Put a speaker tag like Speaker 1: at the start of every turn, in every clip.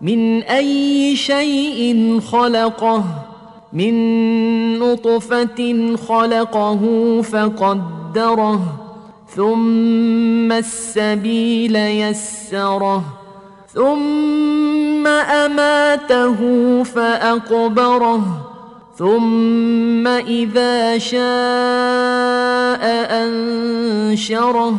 Speaker 1: من أي شيء خلقه من نطفة خلقه فقدره ثم السبيل يسره ثم أماته فأقبره ثم إذا شاء أنشره.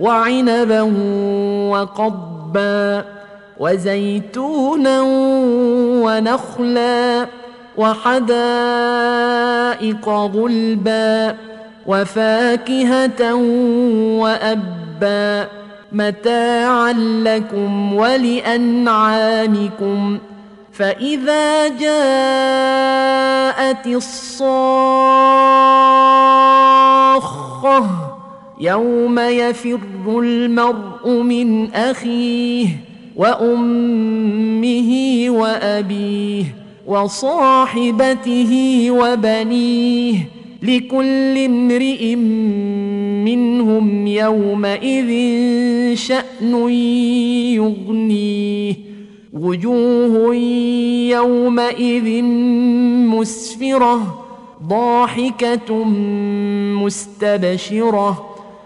Speaker 1: وعنبا وقبا وزيتونا ونخلا وحدائق غلبا وفاكهة وأبا متاعا لكم ولأنعامكم فإذا جاءت الصاخة يوم يفر المرء من اخيه وامه وابيه وصاحبته وبنيه لكل امرئ منهم يومئذ شان يغنيه وجوه يومئذ مسفره ضاحكه مستبشره